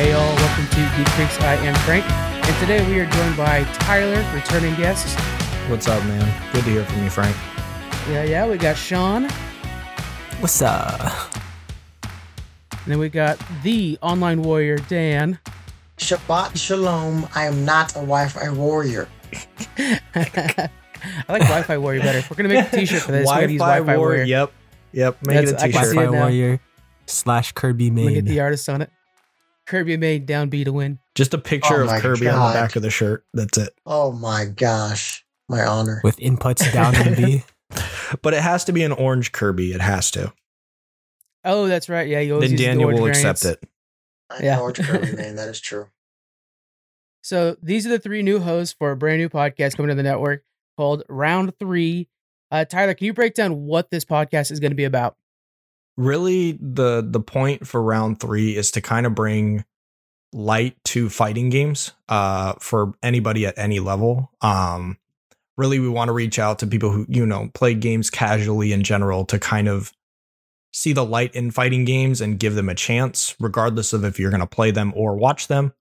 Hey all, welcome to Geek Freaks. I am Frank, and today we are joined by Tyler, returning guest. What's up, man? Good to hear from you, Frank. Yeah, yeah, we got Sean, What's up? and then we got the online warrior, Dan. Shabbat Shalom. I am not a Wi-Fi warrior. I like Wi-Fi warrior better. We're gonna make a T-shirt for this, we're gonna Wi-Fi warrior. Yep. Yep. Make That's- it I a can see t-shirt. Wi-Fi. Warrior slash Kirby I'm gonna get the artist on it. Kirby made down B to win. Just a picture Oh of my Kirby on the back of the shirt. That's it. Oh my gosh, my honor. with inputs down and B. But it has to be an orange Kirby. It has to. Oh, that's right. Yeah, you always Then use the Daniel orange will accept it. I Yeah. know what Kirby man. That is true. So these are the three new hosts for a brand new podcast coming to the network called Round Three. Uh, Tyler, can you break down what this podcast is going to be about? Really, the the point for round three is to kind of bring light to fighting games uh for anybody at any level. Um really we want to reach out to people who, you know, play games casually in general to kind of see the light in fighting games and give them a chance, regardless of if you're going to play them or watch them.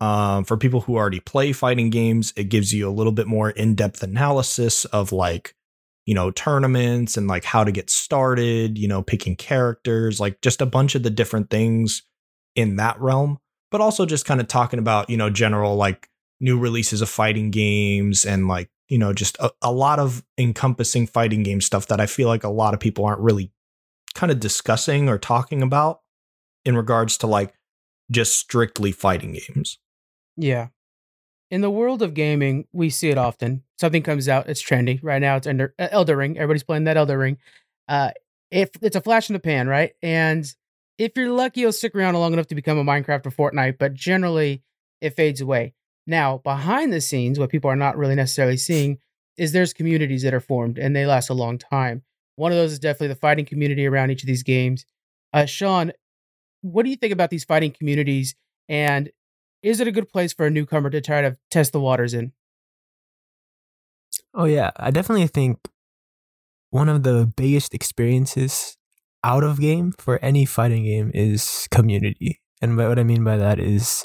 Um, for people who already play fighting games, it gives you a little bit more in depth analysis of like, you know, tournaments and like how to get started, you know, picking characters, like just a bunch of the different things in that realm, but also just kind of talking about, you know, general like new releases of fighting games and like, you know, just a, a lot of encompassing fighting game stuff that I feel like a lot of people aren't really kind of discussing or talking about in regards to like just strictly fighting games. Yeah. In the world of gaming, we see it often. Something comes out, it's trendy. Right now, it's under uh, Elden Ring. Everybody's playing that Elden Ring. Uh, if it's a flash in the pan, right? And if you're lucky, you'll stick around long enough to become a Minecraft or Fortnite. But generally, it fades away. Now, behind the scenes, what people are not really necessarily seeing is there's communities that are formed and they last a long time. One of those is definitely the fighting community around each of these games. Uh, Sean, what do you think about these fighting communities? And is it a good place for a newcomer to try to test the waters in? Oh yeah, I definitely think one of the biggest experiences out of game for any fighting game is community. And what I mean by that is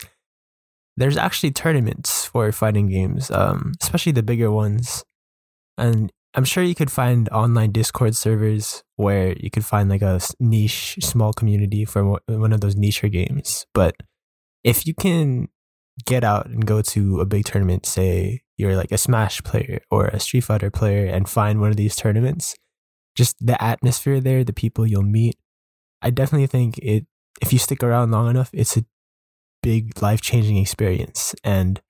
there's actually tournaments for fighting games, um, especially the bigger ones. And I'm sure you could find online Discord servers where you could find like a niche small community for one of those niche games. But if you can get out and go to a big tournament, say you're like a Smash player or a Street Fighter player, and find one of these tournaments, just the atmosphere there, the people you'll meet, I definitely think it. If you stick around long enough, it's a big life changing experience. And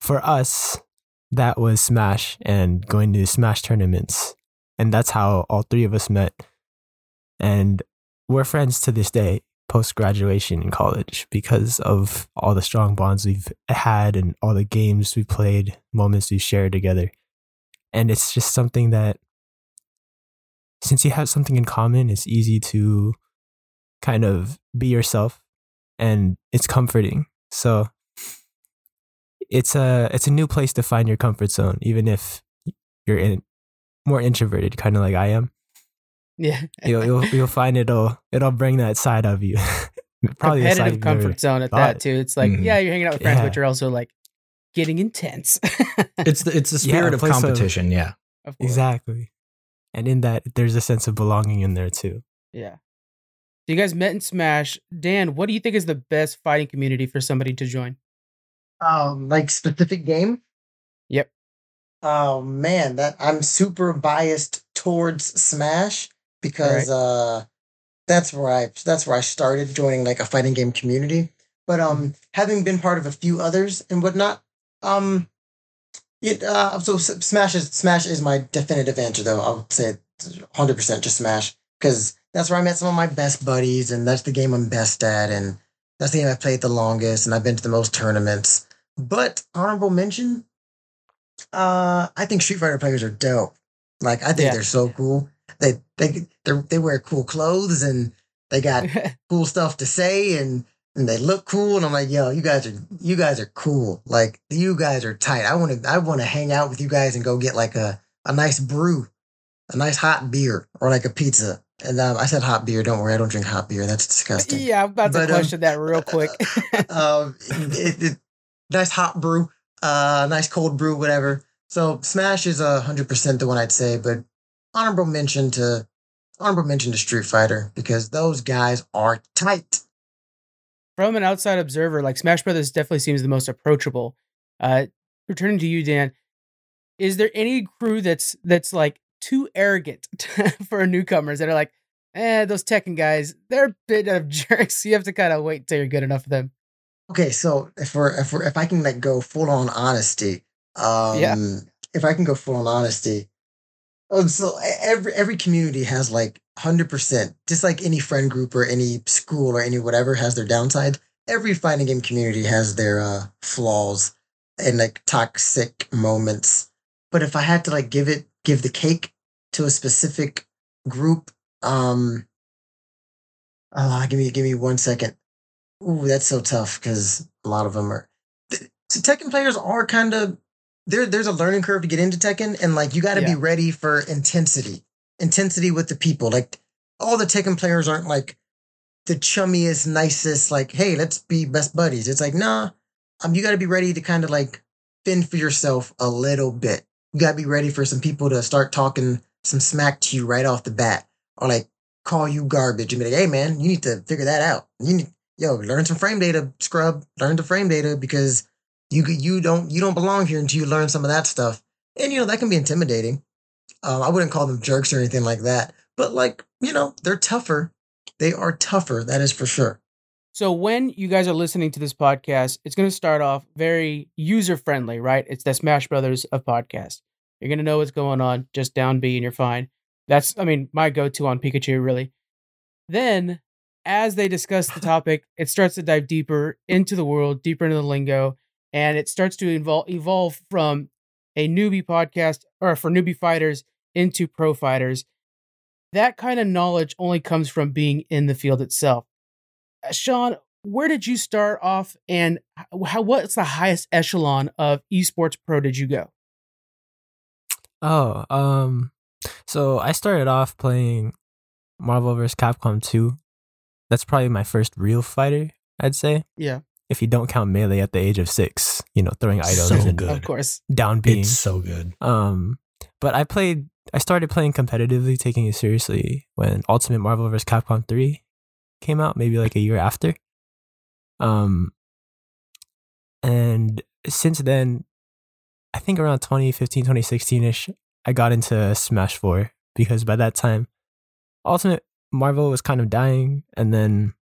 for us, that was Smash and going to Smash tournaments, and that's how all three of us met. And we're friends to this day post graduation in college because of all the strong bonds we've had and all the games we played, moments we've shared together. And it's just something that, since you have something in common, it's easy to kind of be yourself and it's comforting. So it's a it's a new place to find your comfort zone, even if you're in more introverted, kind of like I am Yeah. you'll, you'll you'll find it'll it'll bring that side of you. Probably the side competitive you've comfort zone at thought. that too. It's like, Mhm. yeah, you're hanging out with friends, Yeah. but you're also like getting intense. It's the, it's the spirit a of place of- competition. yeah. of. Exactly. And in that, there's a sense of belonging in there too. Yeah. So you guys met in Smash. Dan, what do you think is the best fighting community for somebody to join? Um, like specific game. Yep. Oh man, that I'm super biased towards Smash because uh that's where I that's where I started joining like a fighting game community. But um having been part of a few others and whatnot, um it uh so Smash is Smash is my definitive answer though. I'll say hundred percent just Smash. Because that's where I met some of my best buddies and that's the game I'm best at and that's the game I've played the longest and I've been to the most tournaments. But honorable mention, uh, I think Street Fighter players are dope. Like I think Yeah. they're so cool. They they they they wear cool clothes and they got cool stuff to say and and they look cool and I'm like, yo, you guys are you guys are cool. Like you guys are tight. I want to I want to hang out with you guys and go get like a a nice brew, a nice hot beer or like a pizza And um, I said hot beer. Don't worry, I don't drink hot beer. That's disgusting. Yeah, I'm about to But, um, question that real quick. um, it, it, nice hot brew, uh, nice cold brew, whatever. So Smash is a hundred percent the one I'd say, but honorable mention to honorable mention to Street Fighter because those guys are tight. From an outside observer, like Smash Brothers definitely seems the most approachable. Uh, returning to you, Dan, is there any crew that's that's like too arrogant for newcomers that are like, eh, those Tekken guys, they're a bit of jerks. You have to kind of wait till you're good enough for them. Okay, so if we're if we're if I can like go full on honesty, um, Yeah. if I can go full on honesty, um, so every every community has like hundred percent, just like any friend group or any school or any whatever has their downside. Every fighting game community has their uh, flaws and like toxic moments. But if I had to like give it give the cake to a specific group, um, ah, give me give me one second. Ooh, that's so tough because a lot of them are. So Tekken players are kind of there. There's a learning curve to get into Tekken, and like you got to Yeah. be ready for intensity, intensity with the people. Like all the Tekken players aren't like the chummiest, nicest. Like, hey, let's be best buddies. It's like, nah. Um, you got to be ready to kind of like fend for yourself a little bit. You got to be ready for some people to start talking some smack to you right off the bat, or like call you garbage and be like, hey man, you need to figure that out. You need yo, learn some frame data, scrub. Learn the frame data because you you don't you don't belong here until you learn some of that stuff. And you know that can be intimidating. Um, I wouldn't call them jerks or anything like that, but like you know they're tougher. They are tougher. That is for sure. So when you guys are listening to this podcast, it's going to start off very user friendly, right? It's the Smash Brothers of podcast. You're going to know what's going on, just down B and you're fine. That's, I mean, my go to on Pikachu, really. Then, as they discuss the topic, it starts to dive deeper into the world, deeper into the lingo, and it starts to evolve, evolve from a newbie podcast or for newbie fighters into pro fighters. That kind of knowledge only comes from being in the field itself. Uh, Sean, where did you start off, and how? What's the highest echelon of esports pro did you go? Oh, um, so I started off playing Marvel vs. Capcom 2. That's probably my first real fighter, I'd say. Yeah, If you don't count melee at the age of six, you know, throwing items So and good. of course. down being. It's so good. Um, but I played. I started playing competitively, taking it seriously when Ultimate Marvel vs. Capcom 3 came out, maybe like a year after. Um, and since then, I think around 2015, 2016 ish, I got into Smash 4 because by that time, Ultimate Marvel was kind of dying, and then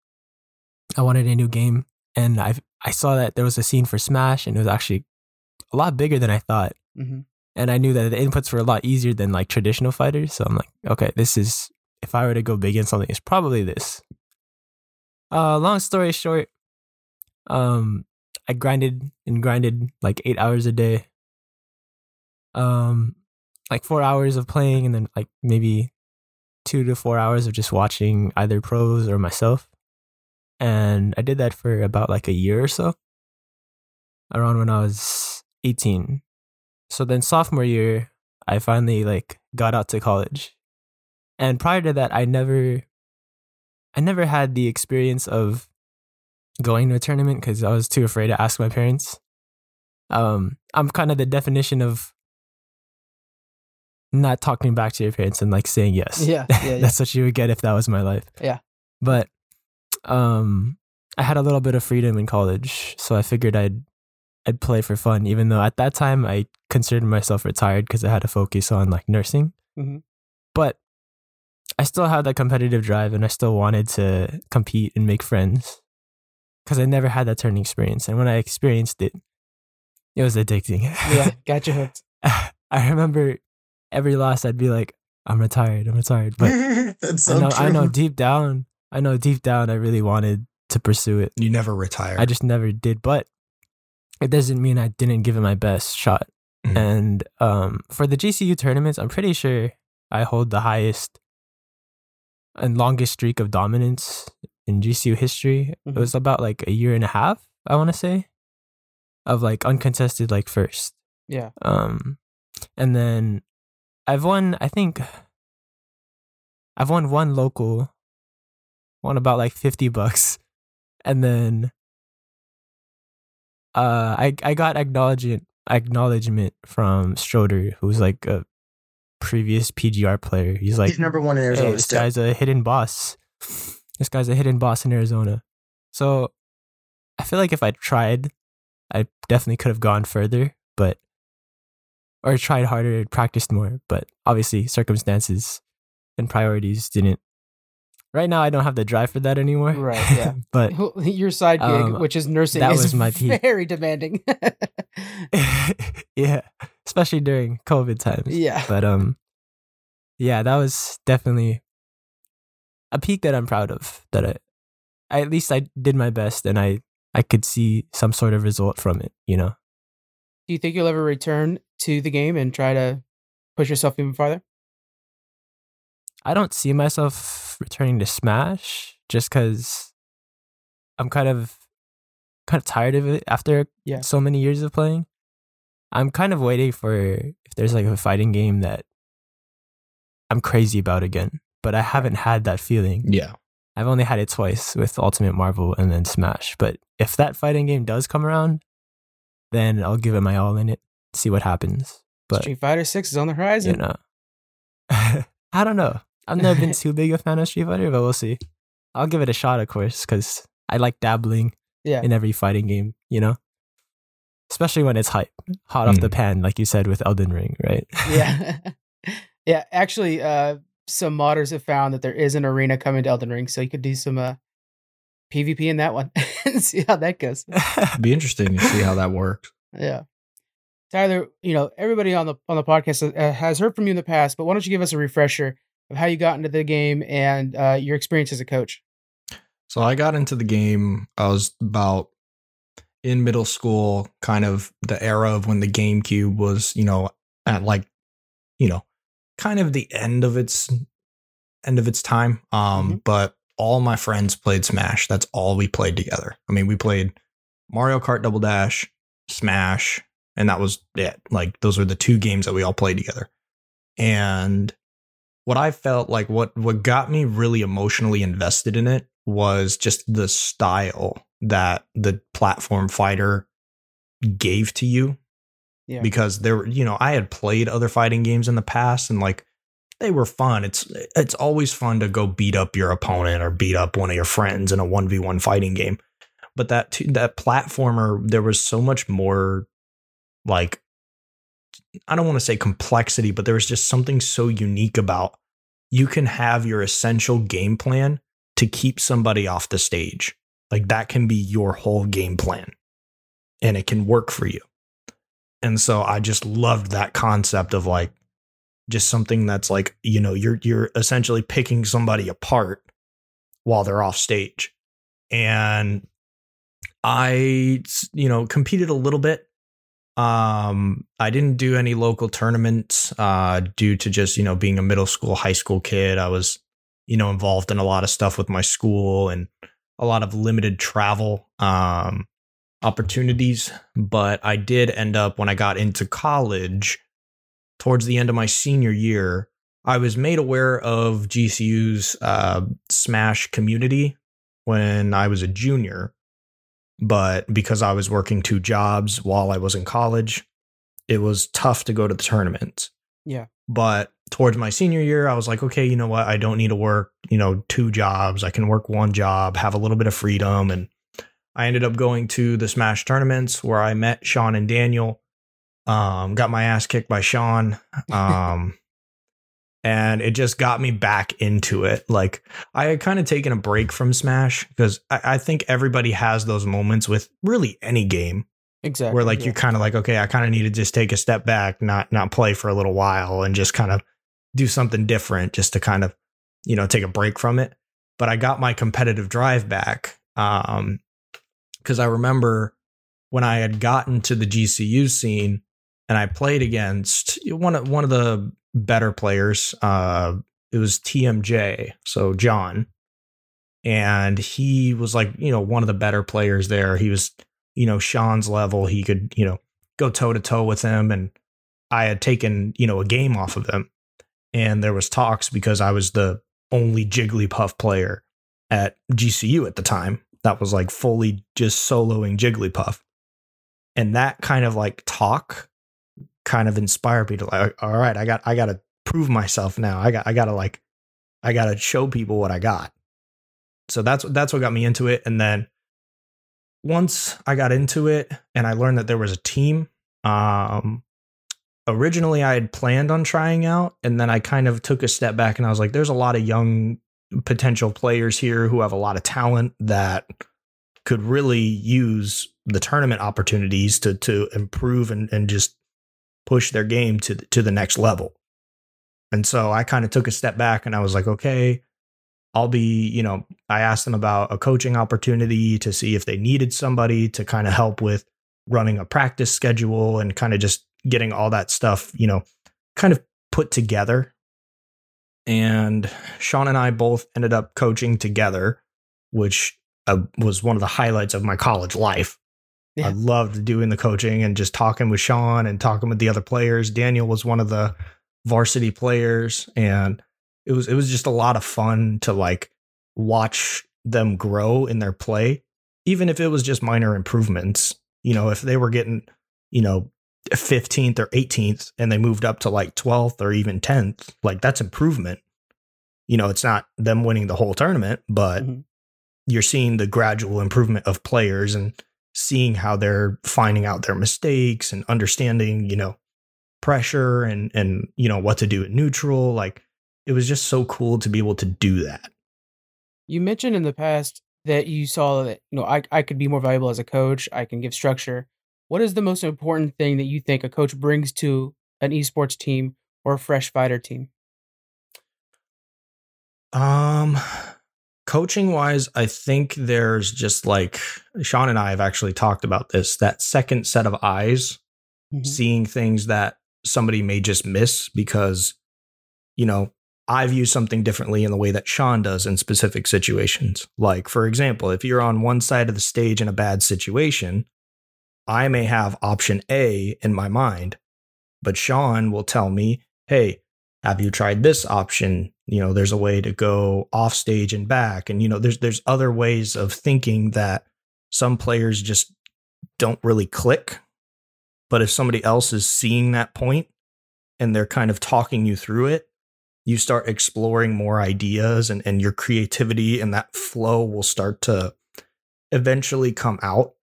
I wanted a new game, and I I saw that there was a scene for Smash, and it was actually a lot bigger than I thought hmm and I knew that the inputs were a lot easier than like traditional fighters. So I'm like, okay, this is if I were to go big in something, it's probably this. Uh, long story short, um, I grinded and grinded like eight hours a day. Um, like four hours of playing, and then like maybe two to four hours of just watching either pros or myself. And I did that for about like a year or so. Around when I was 18 so then sophomore year i finally like got out to college and prior to that i never i never had the experience of going to a tournament because i was too afraid to ask my parents um i'm kind of the definition of not talking back to your parents and like saying yes Yeah, yeah, yeah. that's what you would get if that was my life Yeah. but um i had a little bit of freedom in college so i figured i'd I'd play for fun, even though at that time I considered myself retired because I had to focus on like nursing. Mhm. But I still had that competitive drive and I still wanted to compete and make friends because I never had that turning experience. And when I experienced it, it was addicting. yeah, got you hooked. I remember every loss I'd be like, I'm retired, I'm retired. But That's so I know, true. I know deep down, I know deep down I really wanted to pursue it. You never retire. I just never did. But it doesn't mean I didn't give it my best shot. Mhm. And um, for the GCU tournaments, I'm pretty sure I hold the highest and longest streak of dominance in GCU history. Mhm. It was about like a year and a half, I want to say, of like uncontested like first. Yeah, Um, and then I've won, I think, I've won one local, won about like fifty bucks, and then uh, I I got acknowledgement acknowledgement from Stroder, who's like a previous PGR player. He's like He's number one in hey, Arizona this still. guy's a hidden boss. This guy's a hidden boss in Arizona. So I feel like if I tried, I definitely could have gone further, but or tried harder and practiced more. But obviously, circumstances and priorities didn't. Right now, I don't have the drive for that anymore. Right, yeah. but Your side gig, Um, which is nursing, that is was my peak. very demanding. yeah, especially during COVID times. yeah. But um, yeah, that was definitely a peak that I'm proud of. That I, I at least I did my best, and I I could see some sort of result from it. You know, Do you think you'll ever return to the game and try to push yourself even farther? I don't see myself returning to Smash just because I'm kind of kind of tired of it after Yeah. so many years of playing. I'm kind of waiting for if there's like a fighting game that I'm crazy about again, but I haven't had that feeling. Yeah. I've only had it twice with Ultimate Marvel and then Smash. But if that fighting game does come around, then I'll give it my all in it, see what happens. But Street Fighter Six is on the you horizon. know, I don't know. I've never been too big a fan of Street Fighter, but we'll see. I'll give it a shot, of course, because I like dabbling Yeah. in every fighting game. You know, especially when it's hype, hot off the Mm. pan, like you said with Elden Ring, right? yeah. yeah. Actually, uh, some modders have found that there is an arena coming to Elden Ring, so you could do some uh, PvP in that one and see how that goes. Be interesting to see how that works. Yeah. Tyler, you know, everybody on the on the podcast uh, has heard from you in the past, but why don't you give us a refresher of how you got into the game and uh, your experience as a coach? So I got into the game. I was about in middle school, kind of the era of when the GameCube was, you know, at like, you know, kind of the end of its end of its time. Um, Mhm. but all my friends played Smash. That's all we played together. I mean, we played Mario Kart Double Dash, Smash, and that was it. Like those were the two games that we all played together. And what I felt like what what got me really emotionally invested in it was just the style that the platform fighter gave to you Yeah. because there were you know I had played other fighting games in the past and like they were fun it's it's always fun to go beat up your opponent or beat up one of your friends in a 1v1 fighting game but that that platformer there was so much more like I don't want to say complexity but there was just something so unique about you can have your essential game plan to keep somebody off the stage like that can be your whole game plan and it can work for you and so I just loved that concept of like just something that's like, you know, you're you're essentially picking somebody apart while they're off stage. And I you know, competed a little bit. Um I didn't do any local tournaments uh due to just, you know, being a middle school, high school kid. I was, you know, involved in a lot of stuff with my school and a lot of limited travel. Um opportunities, but I did end up when I got into college towards the end of my senior year, I was made aware of GCU's uh, Smash community when I was a junior, but because I was working two jobs while I was in college, it was tough to go to the tournaments. Yeah. But towards my senior year, I was like, okay, you know what? I don't need to work, you know, two jobs. I can work one job, have a little bit of freedom. And I ended up going to the Smash tournaments where I met Sean and Daniel. Um, got my ass kicked by Sean. Um, and it just got me back into it. Like I had kind of taken a break from Smash because I, I think everybody has those moments with really any game Exactly. where like yeah. you're kind of like, okay, I kind of need to just take a step back, not not play for a little while, and just kind of do something different, just to kind of you know take a break from it. But I got my competitive drive back um, because I remember when I had gotten to the GCU scene and I played against one of one of the better players. Uh, it was TMJ, so John, and he was like you know one of the better players there. He was you know Sean's level. He could you know go toe to toe with him, and I had taken you know a game off of him, and there was talks because I was the only Jigglypuff player at GCU at the time. That was like fully just soloing Jigglypuff. And that kind of like talk kind of inspired me to like, all right, I got I gotta prove myself now. I got I gotta like I gotta show people what I got. So that's that's what got me into it. And then once I got into it and I learned that there was a team, um, originally I had planned on trying out, and then I kind of took a step back and I was like, there's a lot of young potential players here who have a lot of talent that could really use the tournament opportunities to to improve and, and just push their game to to the next level. And so I kind of took a step back and I was like, okay, I'll be, you know, I asked them about a coaching opportunity to see if they needed somebody to kind of help with running a practice schedule and kind of just getting all that stuff, you know, kind of put together. And Sean and I both ended up coaching together, which uh, was one of the highlights of my college life. Yeah. I loved doing the coaching and just talking with Sean and talking with the other players. Daniel was one of the varsity players and it was it was just a lot of fun to like watch them grow in their play even if it was just minor improvements you know if they were getting you know 15th or 18th and they moved up to like 12th or even 10th like that's improvement you know it's not them winning the whole tournament but mm-hmm. you're seeing the gradual improvement of players and seeing how they're finding out their mistakes and understanding you know pressure and and you know what to do at neutral like it was just so cool to be able to do that you mentioned in the past that you saw that you know I, I could be more valuable as a coach i can give structure what is the most important thing that you think a coach brings to an esports team or a fresh fighter team? Um, coaching wise, I think there's just like Sean and I have actually talked about this that second set of eyes, mm-hmm. seeing things that somebody may just miss because, you know, I view something differently in the way that Sean does in specific situations. Like, for example, if you're on one side of the stage in a bad situation, I may have option A in my mind, but Sean will tell me, hey, have you tried this option? You know, there's a way to go off stage and back. And, you know, there's there's other ways of thinking that some players just don't really click. But if somebody else is seeing that point and they're kind of talking you through it, you start exploring more ideas and, and your creativity and that flow will start to eventually come out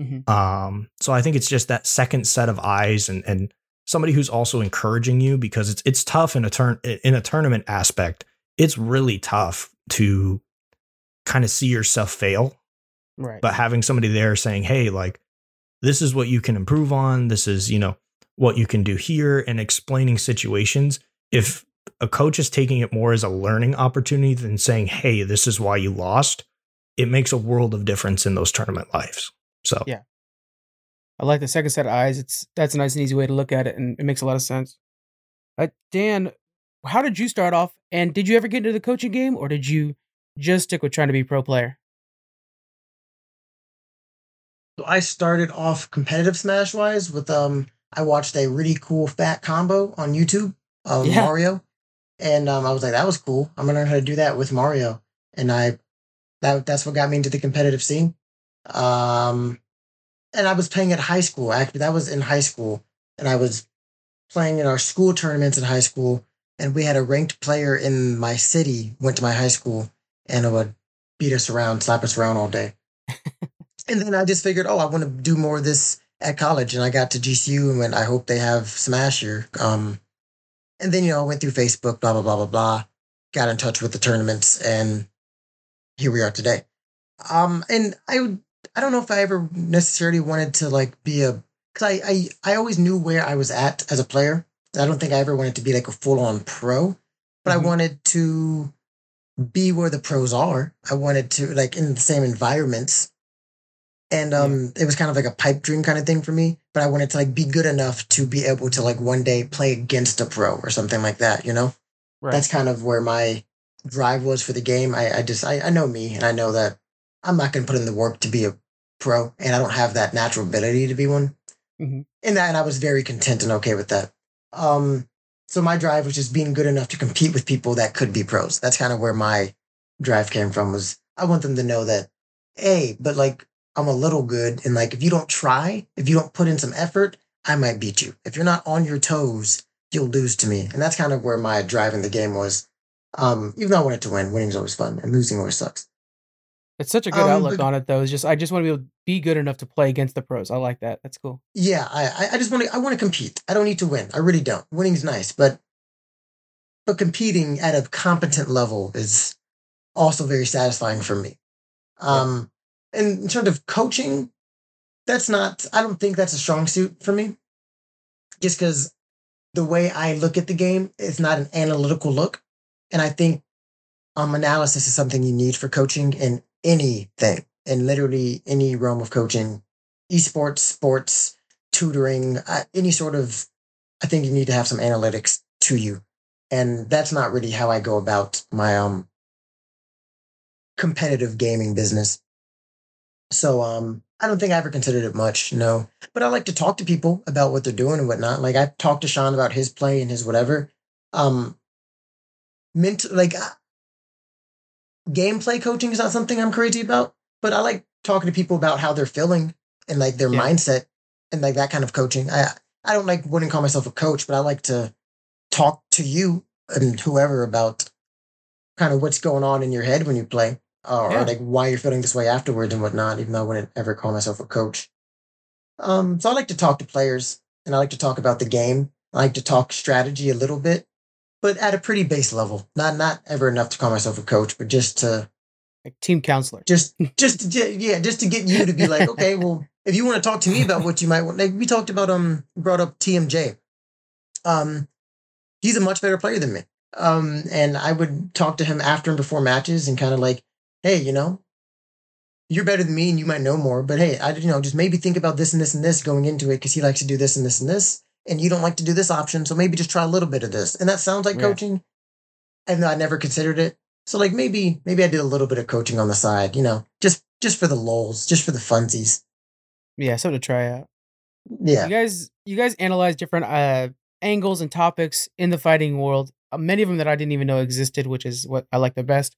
Mm-hmm. Um, so I think it's just that second set of eyes and and somebody who's also encouraging you because it's it's tough in a turn in a tournament aspect. It's really tough to kind of see yourself fail. Right. But having somebody there saying, "Hey, like this is what you can improve on. This is, you know, what you can do here and explaining situations. If a coach is taking it more as a learning opportunity than saying, "Hey, this is why you lost," it makes a world of difference in those tournament lives. So yeah, I like the second set of eyes. It's that's a nice and easy way to look at it, and it makes a lot of sense. Uh, Dan, how did you start off? And did you ever get into the coaching game, or did you just stick with trying to be a pro player? So I started off competitive Smash wise with um I watched a really cool fat combo on YouTube of yeah. Mario, and um I was like that was cool. I'm gonna learn how to do that with Mario, and I that that's what got me into the competitive scene. Um, and I was playing at high school. Actually, that was in high school, and I was playing in our school tournaments in high school. And we had a ranked player in my city went to my high school, and it would beat us around, slap us around all day. and then I just figured, oh, I want to do more of this at college, and I got to GCU and went, I hope they have Smash here. Um, and then you know, I went through Facebook, blah blah blah blah blah, got in touch with the tournaments, and here we are today. Um, and I would I don't know if I ever necessarily wanted to like be a because I, I I always knew where I was at as a player. I don't think I ever wanted to be like a full on pro, but mm-hmm. I wanted to be where the pros are. I wanted to like in the same environments. And um it was kind of like a pipe dream kind of thing for me. But I wanted to like be good enough to be able to like one day play against a pro or something like that, you know? Right. That's kind of where my drive was for the game. I, I just I, I know me and I know that I'm not going to put in the work to be a pro, and I don't have that natural ability to be one. Mm-hmm. And that, and I was very content and okay with that. Um, so my drive was just being good enough to compete with people that could be pros. That's kind of where my drive came from. Was I want them to know that, hey, but like I'm a little good, and like if you don't try, if you don't put in some effort, I might beat you. If you're not on your toes, you'll lose to me. And that's kind of where my drive in the game was. Um, even though I wanted to win, winning's always fun, and losing always sucks. It's such a good Um, outlook but- on it, though. It's just I just want to be able to be good enough to play against the pros. I like that. That's cool. Yeah, I I- I just want to I want to compete. I don't need to win. I really don't. Winning's nice, but but competing at a competent level is also very satisfying for me. Um, and in terms of coaching, that's not. I don't think that's a strong suit for me. Just because the way I look at the game is not an analytical look, and I think um analysis is something you need for coaching in anything, in literally any realm of coaching, esports, sports, tutoring, uh, any sort of. I think you need to have some analytics to you, and that's not really how I go about my um competitive gaming business. So um I don't think I ever considered it much, no. But I like to talk to people about what they're doing and whatnot. Like I talked to Sean about his play and his whatever. Um like gameplay coaching is not something I'm crazy about, but I like talking to people about how they're feeling and like their Yeah. mindset and like that kind of coaching. I I don't like wouldn't call myself a coach, but I like to talk to you and whoever about kind of what's going on in your head when you play or, Yeah. or like why you're feeling this way afterwards and whatnot, even though I wouldn't ever call myself a coach. Um, so I like to talk to players and I like to talk about the game. I like to talk strategy a little bit, but at a pretty base level. Not not ever enough to call myself a coach, but just to Like team counselor. just just to, yeah, just to get you to be like, okay, well, if you want to talk to me about what you might want, like we talked about, um, brought up TMJ. Um, he's a much better player than me. Um, and I would talk to him after and before matches and kind of like, hey, you know, you're better than me and you might know more, but hey, I you know just maybe think about this and this and this going into it because he likes to do this and this and this, and you don't like to do this option, so maybe just try a little bit of this. And that sounds like Yeah. coaching, and I never considered it. So like maybe maybe I did a little bit of coaching on the side, you know, just just for the lulls, just for the funsies. Yeah, something to try out. Yeah. You guys, you guys analyze different uh, angles and topics in the fighting world. Uh, many of them that I didn't even know existed, which is what I like the best.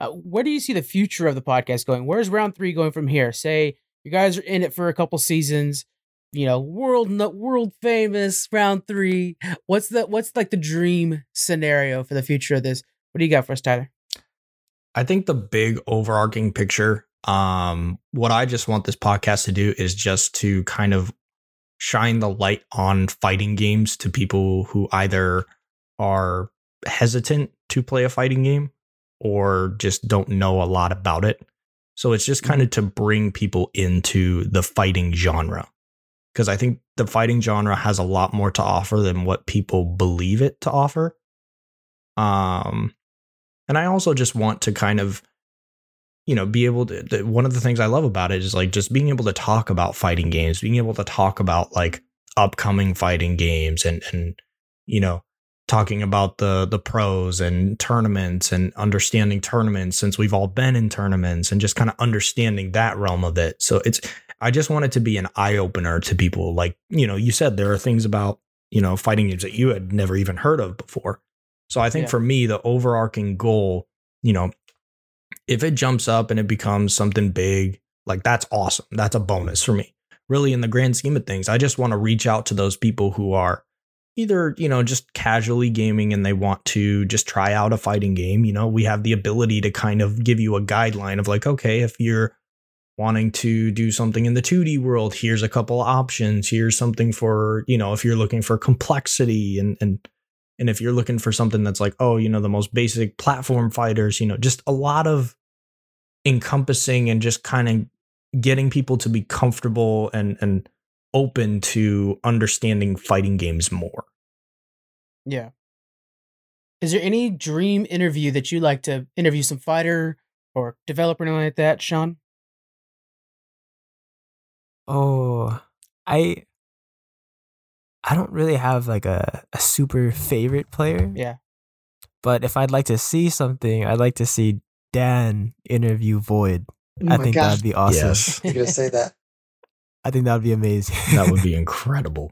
Uh, where do you see the future of the podcast going? Where's round three going from here? Say you guys are in it for a couple seasons. You know, world world famous round three. What's the what's like the dream scenario for the future of this? What do you got for us, Tyler? I think the big overarching picture, um, what I just want this podcast to do is just to kind of shine the light on fighting games to people who either are hesitant to play a fighting game or just don't know a lot about it. So it's just kind of to bring people into the fighting genre. Because I think the fighting genre has a lot more to offer than what people believe it to offer. Um, and I also just want to kind of, you know, be able to. One of the things I love about it is like just being able to talk about fighting games, being able to talk about like upcoming fighting games, and and you know, talking about the the pros and tournaments and understanding tournaments since we've all been in tournaments and just kind of understanding that realm of it. So it's I just want it to be an eye opener to people. Like you know, you said there are things about you know fighting games that you had never even heard of before. So I think Yeah. for me, the overarching goal, you know, if it jumps up and it becomes something big, like that's awesome. That's a bonus for me. Really, in the grand scheme of things, I just want to reach out to those people who are either, you know, just casually gaming and they want to just try out a fighting game. You know, we have the ability to kind of give you a guideline of like, okay, if you're wanting to do something in the 2D world, here's a couple options. Here's something for, you know, if you're looking for complexity and, and, and if you're looking for something that's like, oh, you know, the most basic platform fighters, you know, just a lot of encompassing and just kind of getting people to be comfortable and and open to understanding fighting games more. Yeah. Is there any dream interview that you like to interview some fighter or developer or anything like that, Sean? Oh, I I don't really have like a, a super favorite player. Yeah. But if I'd like to see something, I'd like to see Dan interview Void. Oh I think gosh, that'd be awesome. Yes. you're gonna say that. I think that'd be amazing. That would be incredible.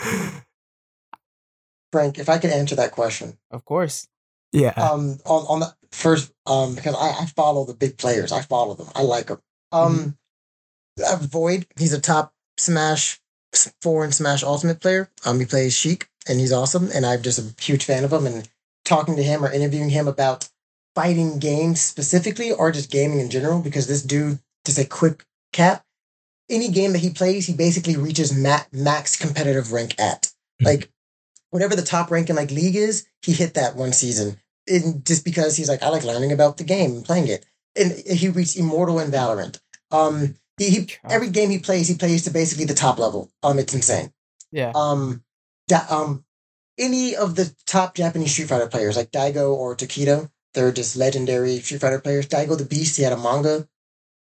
Frank, if I could answer that question, Of course. Yeah. um, on on the first, um, because I, I follow the big players, I follow them, I like them. Um, uh, Void, he's a top Smash four and Smash Ultimate player. Um, he plays Sheik, and he's awesome, and I'm just a huge fan of him. And talking to him or interviewing him about fighting games specifically, or just gaming in general, because this dude, just a quick cap, any game that he plays, he basically reaches ma- max competitive rank at. Mhm. Like whatever the top rank in like league is, he hit that one season. And just because he's like, I like learning about the game and playing it. And he reached immortal in Valorant. Um he, he every game he plays, he plays to basically the top level. Um it's insane. Yeah. Um da, um any of the top Japanese Street Fighter players, like Daigo or Tokido, they're just legendary Street Fighter players. Daigo the Beast, he had a manga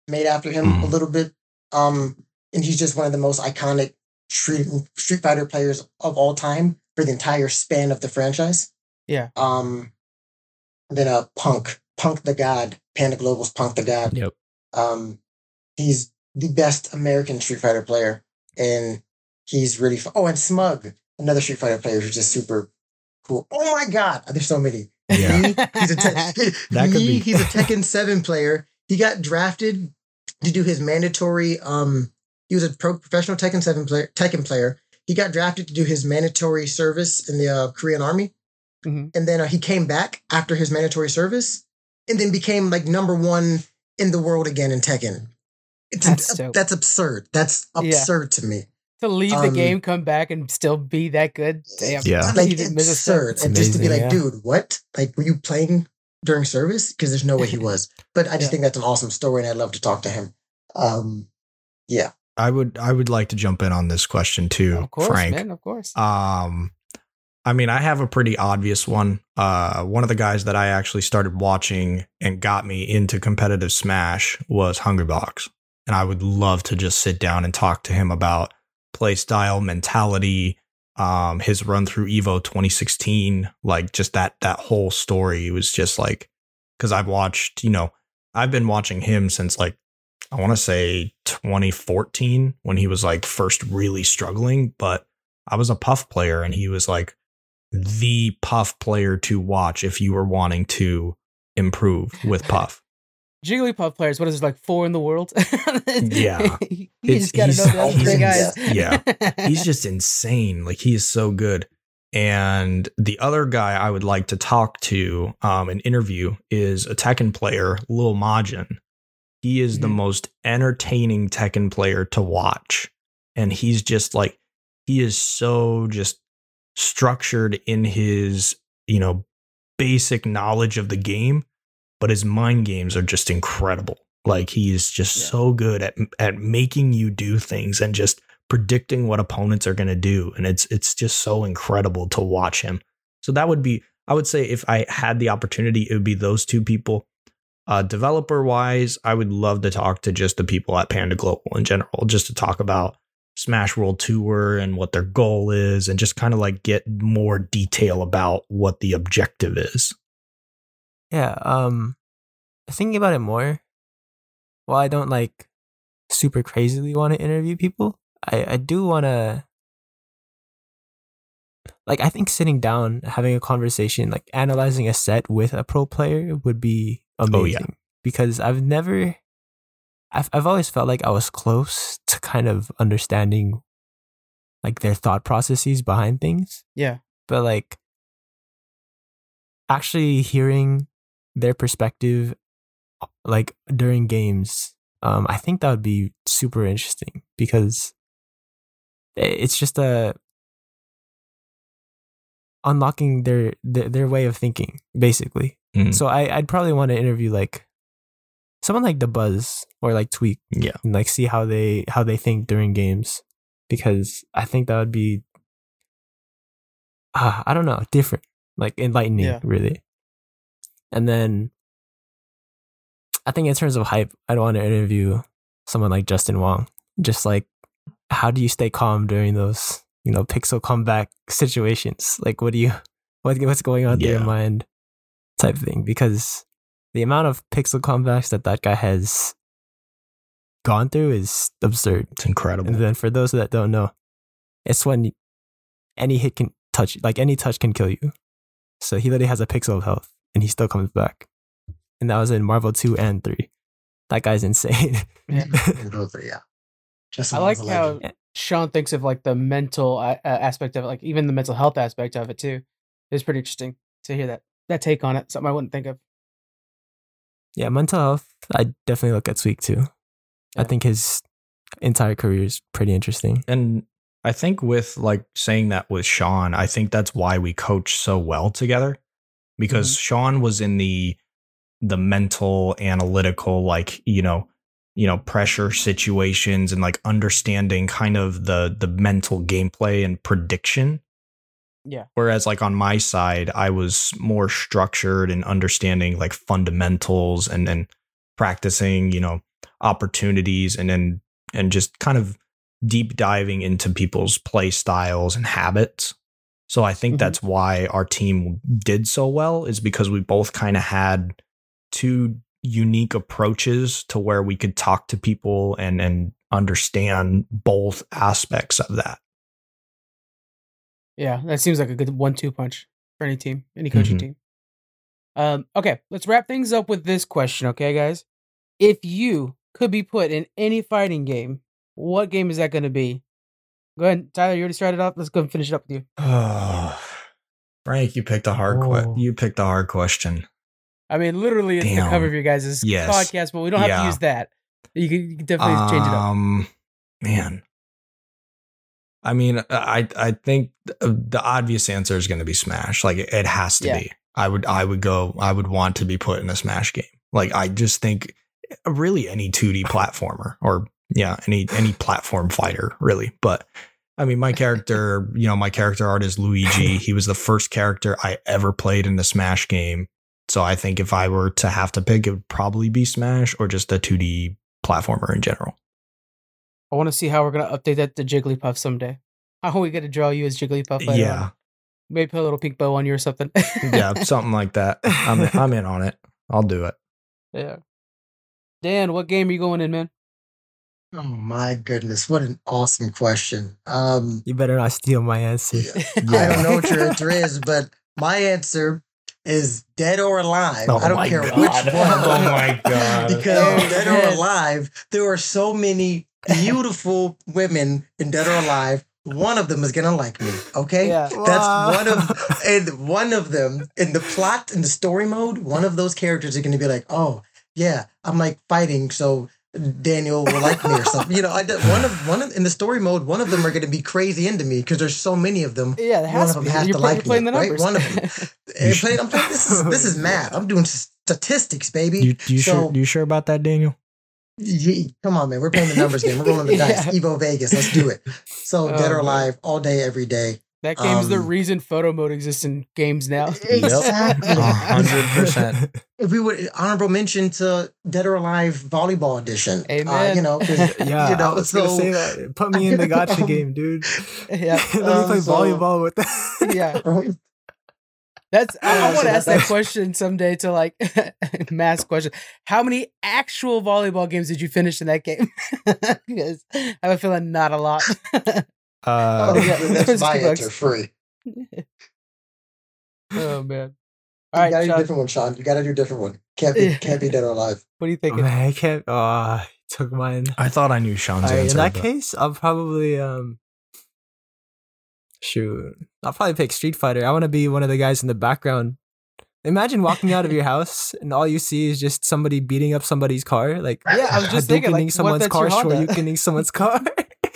made after him a Mhm. little bit. Um, and he's just one of the most iconic Street Street Fighter players of all time for the entire span of the franchise. Yeah. Um, then uh, Punk, Punk the God, Panda Global's Punk the God. Yep. Um, he's the best American Street Fighter player, and he's really fu- oh, and Smug, another Street Fighter player who's just super cool. Oh my God, there's so many. Yeah. Me, he's a te- That could me, be- he's a Tekken Seven player. He got drafted to do his mandatory. Um, he was a pro professional Tekken Seven player. Tekken player. He got drafted to do his mandatory service in the uh, Korean Army, Mhm. and then uh, he came back after his mandatory service, and then became like number one in the world again in Tekken. It's That's that's, dope. that's absurd. That's Yeah. absurd to me. to leave the Um, game, come back, and still be that good. Damn. Yeah. Like You didn't miss a step. absurd. It's And just to be like, yeah. dude, what? Like, were you playing during service? Because there's no way he was. But I just Yeah. think that's an awesome story, and I'd love to talk to him. Um, yeah. I would I would like to jump in on this question too, Of course, Frank. man. Of course. Um, I mean, I have a pretty obvious one. Uh, one of the guys that I actually started watching and got me into competitive Smash was Hungrybox, and I would love to just sit down and talk to him about play style, mentality, um, his run through Evo 2016, like just that that whole story was just like because I've watched, you know, I've been watching him since like I want to say 2014 when he was like first really struggling, but I was a puff player and he was like the puff player to watch if you were wanting to improve with puff. Jigglypuff players, what is it, like four in the world? Yeah. you It's- just gotta he's- know the other he's three in- guys. yeah. He's just insane. Like he is so good. And the other guy I would like to talk to um an interview is a Tekken player, Lil Majin. He is the Mhm. most entertaining Tekken player to watch. And he's just like he is so just structured in his, you know, basic knowledge of the game, but his mind games are just incredible. Like he is just Yeah. so good at at making you do things and just predicting what opponents are going to do and it's it's just so incredible to watch him. So that would be I would say if I had the opportunity it would be those two people. Uh developer wise, I would love to talk to just the people at Panda Global in general just to talk about Smash World Tour and what their goal is and just kind of like get more detail about what the objective is. Yeah, um thinking about it more, while I don't like super crazily want to interview people, I, I do want to like I think sitting down having a conversation like analyzing a set with a pro player would be amazing Oh, yeah. because I've never I've I've always felt like I was close to kind of understanding like their thought processes behind things Yeah. but like actually hearing their perspective like during games um i think that would be super interesting because it's just a unlocking their their, their way of thinking basically Mhm. so i i'd probably want to interview like someone like Dabuz or like Tweek Yeah. and like see how they how they think during games because I think that would be uh, I don't know different like enlightening Yeah. really and then I think in terms of hype I'd want to interview someone like Justin Wong just like how do you stay calm during those you know pixel comeback situations like what do you what, what's going on through your mind type thing because the amount of pixel comebacks that that guy has gone through is absurd. It's incredible. And then for those that don't know, it's when any hit can touch, like any touch can kill you. So he literally has a pixel of health, and he still comes back. And that was in Marvel two and three. That guy's insane. Yeah. Those are- yeah. Just I like how Sean thinks of like the mental uh, uh, aspect of it, like even the mental health aspect of it too. It's pretty interesting to hear that that take on it. Something I wouldn't think of. yeah, mental health. I definitely look at Tweek too. I think his entire career is pretty interesting. And I think with like saying that with Sean, I think that's why we coach so well together because mm-hmm. Sean was in the the mental analytical like, you know, you know, pressure situations and like understanding kind of the the mental gameplay and prediction. Yeah. Whereas like on my side, I was more structured and understanding like fundamentals and then practicing, you know, opportunities and then and just kind of deep diving into people's play styles and habits. So I think Mhm. that's why our team did so well is because we both kind of had two unique approaches to where we could talk to people and and understand both aspects of that. Yeah, that seems like a good one-two punch for any team, any coaching Mhm. team. Um, okay, let's wrap things up with this question, okay, guys? If you could be put in any fighting game, what game is that going to be? Go ahead, Tyler. You already started off. Let's go and finish it up with you. Oh, Frank, you picked a hard Oh. que- you picked a hard question. I mean, literally, it's the cover of your guys' Yes. podcast, but we don't have Yeah. to use that. You can, you can definitely change it up. Um, man. I mean, uh, I I think th- uh, the obvious answer is going to be Smash. Like it, it has to Yeah. be. I would I would go. I would want to be put in a Smash game. Like I just think, uh, really any 2D platformer or yeah, any any platform fighter really. But I mean, my character, you know, my character art is Luigi. He was the first character I ever played in a Smash game. So I think if I were to have to pick, it would probably be Smash or just a 2D platformer in general. I want to see how we're going to update that to Jigglypuff someday. How are we going to draw you as Jigglypuff? later Yeah, on? Maybe put a little pink bow on you or something. yeah, something like that. I'm I'm in on it. I'll do it. yeah. Dan, what game are you going in, man? Oh my goodness, what an awesome question. Um, You better not steal my answer. I don't know what your answer is, but my answer is dead or alive. Oh I don't care God. which one. Oh my God. because Oh, dead man. or alive, there are so many beautiful women in Dead or Alive. One of them is gonna like me. Okay, Yeah. that's one of and one of them in the plot in the story mode. One of those characters are gonna be like, oh yeah, I'm like fighting, so Daniel will like me or something. You know, I did- one of one of, in the story mode, one of them are gonna be crazy into me because there's so many of them. Yeah, it One has of to them be. has You're, to play- like you're playing me, the right? One of them. And play- I'm playing, this is this is math. I'm doing statistics, baby. You, you So- sure? You sure about that, Daniel? Ye- Come on, man. We're playing the numbers game. We're rolling the dice. Yeah. Evo Vegas. Let's do it. So, Oh, dead or oh, man. alive, all day, every day. That game's the um, reason photo mode exists in games now. Exactly. Hundred percent. If we would honorable mention to Dead or Alive Volleyball Edition. Uh, you know, 'cause, Yeah, you know, I was so say that. Put me in the gacha game, dude. yeah, Let me um, play so- volleyball with that. yeah. That's. I, I want to ask that question someday to like mass question. How many actual volleyball games did you finish in that game? because I have a feeling not a lot. Uh, Oh, yeah, that's it's my 50 bucks. answer. Free. oh man! You All right, gotta do a different one, Sean. You gotta do a different one. Can't be, can't be Dead or Alive. what are you thinking? I can't. Oh, I took mine. I thought I knew Sean's Alright, answer. in that but- case, I'll probably um. Shoot, I'll probably pick Street Fighter. I want to be one of the guys in the background. Imagine walking out of your house and all you see is just somebody beating up somebody's car, like Yeah, I was just thinking, like, Hadoukening what if someone's that's car, your Honda? shoryukening someone's car.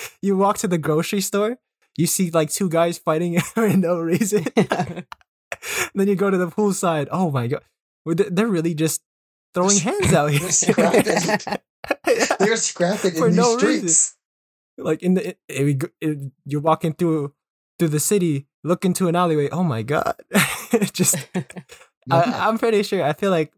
you walk to the grocery store, you see like two guys fighting for no reason. then you go to the poolside. Oh my god, they- they're really just throwing hands out here. They're scrapping For in no these reason. like in the it, it, go- it- you're walking through through the city, look into an alleyway. Oh my god! just I, I'm pretty sure. I feel like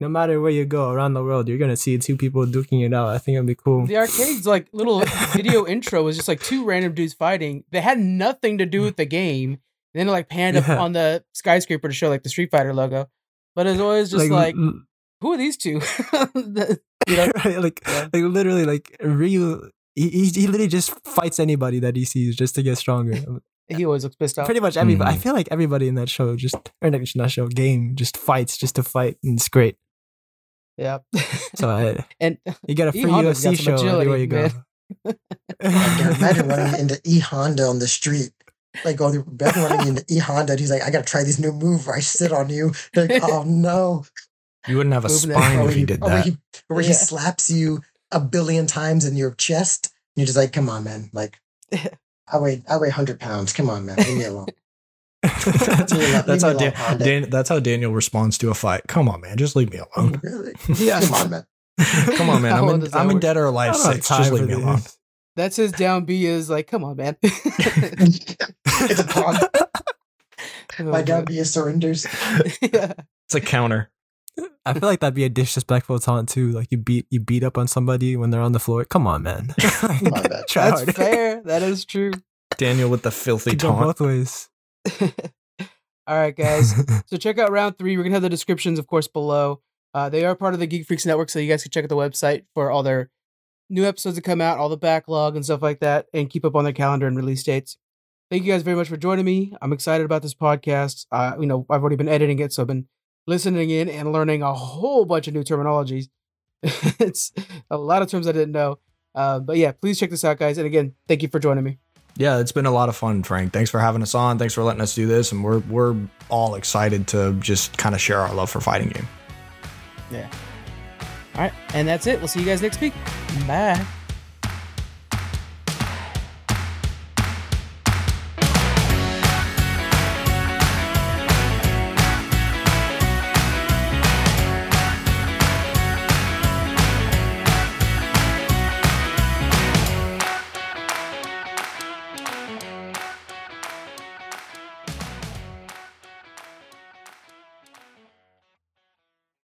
no matter where you go around the world, you're gonna see two people duking it out. I think it'd be cool. the arcade's like little video intro was just like two random dudes fighting. They had nothing to do with the game. And then it like panned up on the skyscraper to show like the Street Fighter logo. But it's always just like, l- who are these two? The- you know? right, like Yeah. like literally like real. He, he he literally just fights anybody that he sees just to get stronger. He always looks pissed off. Pretty much everybody. I Mhm. feel like everybody in that show just or not not show game just fights just to fight, and it's great. Yeah. So I, uh, and you got a free E Honda's got UFC show agility, everywhere you go. man. Dude, imagine running into E Honda on the street. Like, oh, imagine running into E Honda. And he's like, I got to try this new move where I sit on you. Like, oh no. You wouldn't have a Moving spine Or if where he he, did or where that. he, where Yeah. he slaps you a billion times in your chest. And you're just like, come on, man. Like, I weigh, I weigh 100 pounds. Come on, man. Leave me alone. that's, Leave me alone- that's leave how Dan, Dan, that's how Daniel responds to a fight. Come on, man, just leave me alone. Really? Yeah. Come on, man. Come on, man. I'm in, does I'm in work? dead or I alive don't six. Just leave me alone. That's his down B is like, come on, man. it's a con. Oh, My down. B is surrenders. yeah. It's a counter. I feel like that'd be a disrespectful taunt too. Like you beat you beat up on somebody when they're on the floor. Come on, man. My bad. Try That's harder. fair. That is true. Daniel with the filthy Could taunt. both ways. All right, guys. So check out round three. We're gonna have the descriptions, of course, below. Uh, they are part of the Geek Freaks Network, so you guys can check out the website for all their new episodes that come out, all the backlog and stuff like that, and keep up on their calendar and release dates. Thank you guys very much for joining me. I'm excited about this podcast. Uh, you know, I've already been editing it, so I've been listening in and learning a whole bunch of new terminologies. it's a lot of terms I didn't know. Uh, but yeah, please check this out, guys. And again, thank you for joining me. Yeah, it's been a lot of fun, Frank. Thanks for having us on. Thanks for letting us do this, and we're we're all excited to just kind of share our love for fighting game. Yeah. All right, and that's it. We'll see you guys next week. Bye.